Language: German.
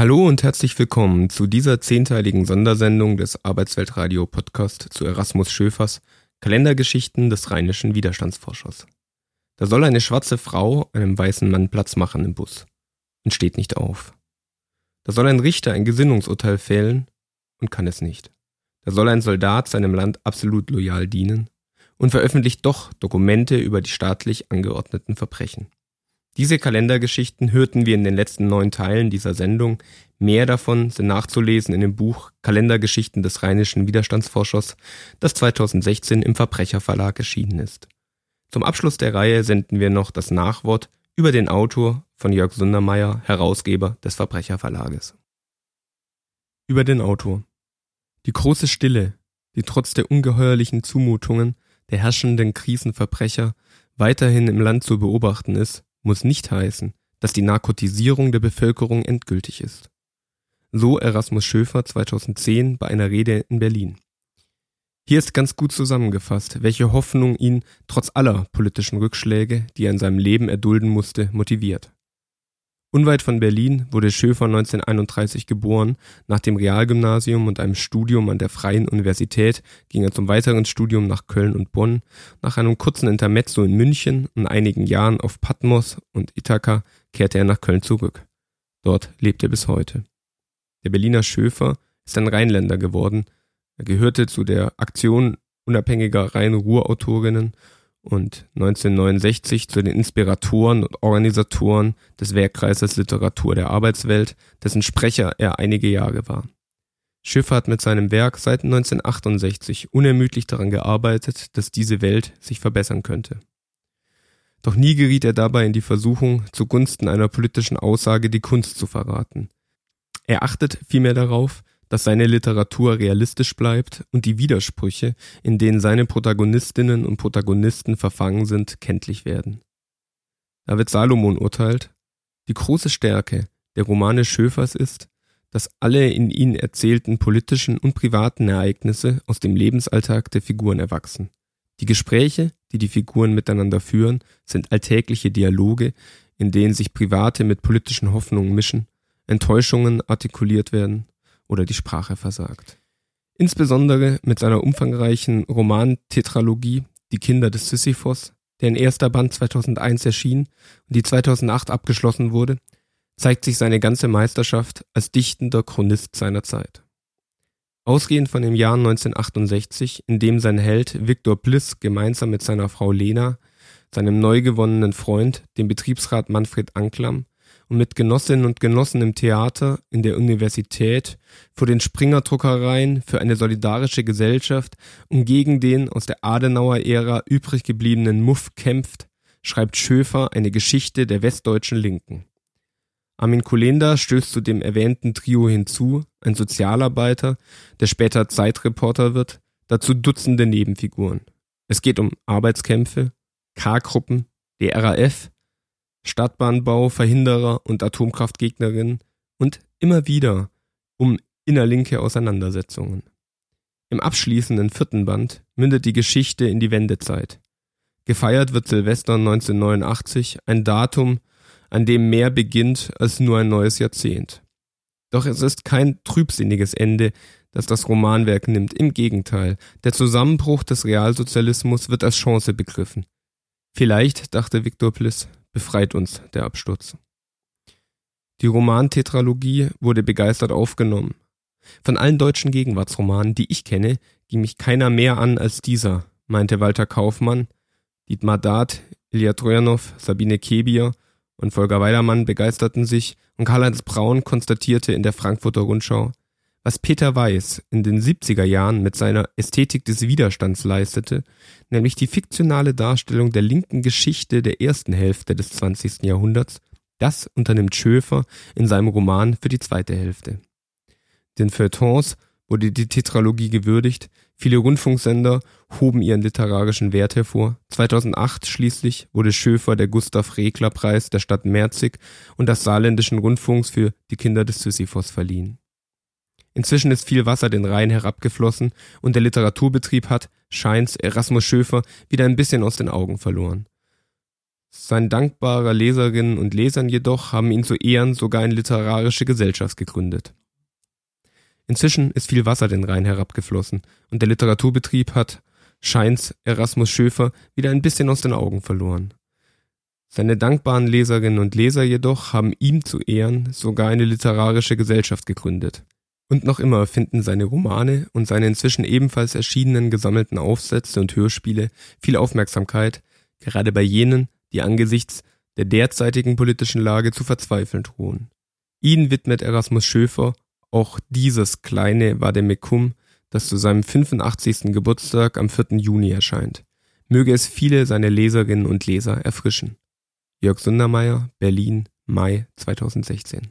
Hallo und herzlich willkommen zu dieser zehnteiligen Sondersendung des Arbeitsweltradio Podcast zu Erasmus Schöfers Kalendergeschichten des rheinischen Widerstandsforschers. Da soll eine schwarze Frau einem weißen Mann Platz machen im Bus und steht nicht auf. Da soll ein Richter ein Gesinnungsurteil fällen und kann es nicht. Da soll ein Soldat seinem Land absolut loyal dienen und veröffentlicht doch Dokumente über die staatlich angeordneten Verbrechen. Diese Kalendergeschichten hörten wir in den letzten neun Teilen dieser Sendung. Mehr davon sind nachzulesen in dem Buch Kalendergeschichten des rheinischen Widerstandsforschers, das 2016 im Verbrecherverlag erschienen ist. Zum Abschluss der Reihe senden wir noch das Nachwort über den Autor von Jörg Sundermeier, Herausgeber des Verbrecherverlages. Über den Autor. Die große Stille, die trotz der ungeheuerlichen Zumutungen der herrschenden Krisenverbrecher weiterhin im Land zu beobachten ist, muss nicht heißen, dass die Narkotisierung der Bevölkerung endgültig ist. So Erasmus Schöfer 2010 bei einer Rede in Berlin. Hier ist ganz gut zusammengefasst, welche Hoffnung ihn trotz aller politischen Rückschläge, die er in seinem Leben erdulden musste, motiviert. Unweit von Berlin wurde Schöfer 1931 geboren. Nach dem Realgymnasium und einem Studium an der Freien Universität ging er zum weiteren Studium nach Köln und Bonn. Nach einem kurzen Intermezzo in München und einigen Jahren auf Patmos und Ithaka kehrte er nach Köln zurück. Dort lebt er bis heute. Der Berliner Schöfer ist ein Rheinländer geworden. Er gehörte zu der Aktion unabhängiger Rhein-Ruhr-Autorinnen und 1969 zu den Inspiratoren und Organisatoren des Werkkreises Literatur der Arbeitswelt, dessen Sprecher er einige Jahre war. Schiffer hat mit seinem Werk seit 1968 unermüdlich daran gearbeitet, dass diese Welt sich verbessern könnte. Doch nie geriet er dabei in die Versuchung, zugunsten einer politischen Aussage die Kunst zu verraten. Er achtet vielmehr darauf, dass seine Literatur realistisch bleibt und die Widersprüche, in denen seine Protagonistinnen und Protagonisten verfangen sind, kenntlich werden. David Salomon urteilt, die große Stärke der Romane Schöfers ist, dass alle in ihnen erzählten politischen und privaten Ereignisse aus dem Lebensalltag der Figuren erwachsen. Die Gespräche, die die Figuren miteinander führen, sind alltägliche Dialoge, in denen sich private mit politischen Hoffnungen mischen, Enttäuschungen artikuliert werden oder die Sprache versagt. Insbesondere mit seiner umfangreichen Roman-Tetralogie Die Kinder des Sisyphos, der in erster Band 2001 erschien und die 2008 abgeschlossen wurde, zeigt sich seine ganze Meisterschaft als dichtender Chronist seiner Zeit. Ausgehend von dem Jahr 1968, in dem sein Held Viktor Bliss gemeinsam mit seiner Frau Lena, seinem neu gewonnenen Freund, dem Betriebsrat Manfred Anklam und mit Genossinnen und Genossen im Theater, in der Universität, vor den Springer-Druckereien für eine solidarische Gesellschaft und gegen den aus der Adenauer-Ära übrig gebliebenen Muff kämpft, schreibt Schöfer eine Geschichte der westdeutschen Linken. Armin Kulenda stößt zu dem erwähnten Trio hinzu, ein Sozialarbeiter, der später Zeitreporter wird, dazu Dutzende Nebenfiguren. Es geht um Arbeitskämpfe, K-Gruppen, die RAF, Stadtbahnbau, Verhinderer und Atomkraftgegnerinnen und immer wieder um innerlinke Auseinandersetzungen. Im abschließenden vierten Band mündet die Geschichte in die Wendezeit. Gefeiert wird Silvester 1989, ein Datum, an dem mehr beginnt als nur ein neues Jahrzehnt. Doch es ist kein trübsinniges Ende, das das Romanwerk nimmt. Im Gegenteil, der Zusammenbruch des Realsozialismus wird als Chance begriffen. Vielleicht, dachte Viktor Pliss, befreit uns der Absturz. Die Romantetralogie wurde begeistert aufgenommen. Von allen deutschen Gegenwartsromanen, die ich kenne, ging mich keiner mehr an als dieser, meinte Walter Kaufmann. Dietmar Dart, Ilya Trojanow, Sabine Kebier und Volker Weidermann begeisterten sich und Karl-Heinz Braun konstatierte in der Frankfurter Rundschau, was Peter Weiß in den 70er Jahren mit seiner Ästhetik des Widerstands leistete, nämlich die fiktionale Darstellung der linken Geschichte der ersten Hälfte des 20. Jahrhunderts, das unternimmt Schöfer in seinem Roman für die zweite Hälfte. Den Feuilletons wurde die Tetralogie gewürdigt, viele Rundfunksender hoben ihren literarischen Wert hervor. 2008 schließlich wurde Schöfer der Gustav Regler Preis der Stadt Merzig und des Saarländischen Rundfunks für Die Kinder des Sisyphos verliehen. Inzwischen ist viel Wasser den Rhein herabgeflossen und der Literaturbetrieb hat, scheint's, Erasmus Schöfer wieder ein bisschen aus den Augen verloren. Sein dankbarer Leserinnen und Lesern jedoch haben ihn zu Ehren sogar eine literarische Gesellschaft gegründet. Inzwischen ist viel Wasser den Rhein herabgeflossen und der Literaturbetrieb hat, scheint's, Erasmus Schöfer wieder ein bisschen aus den Augen verloren. Seine dankbaren Leserinnen und Leser jedoch haben ihm zu Ehren sogar eine literarische Gesellschaft gegründet. Und noch immer finden seine Romane und seine inzwischen ebenfalls erschienenen gesammelten Aufsätze und Hörspiele viel Aufmerksamkeit, gerade bei jenen, die angesichts der derzeitigen politischen Lage zu verzweifeln drohen. Ihn widmet Erasmus Schöfer auch dieses kleine Vademecum, das zu seinem 85. Geburtstag am 4. Juni erscheint. Möge es viele seiner Leserinnen und Leser erfrischen. Jörg Sundermeier, Berlin, Mai 2016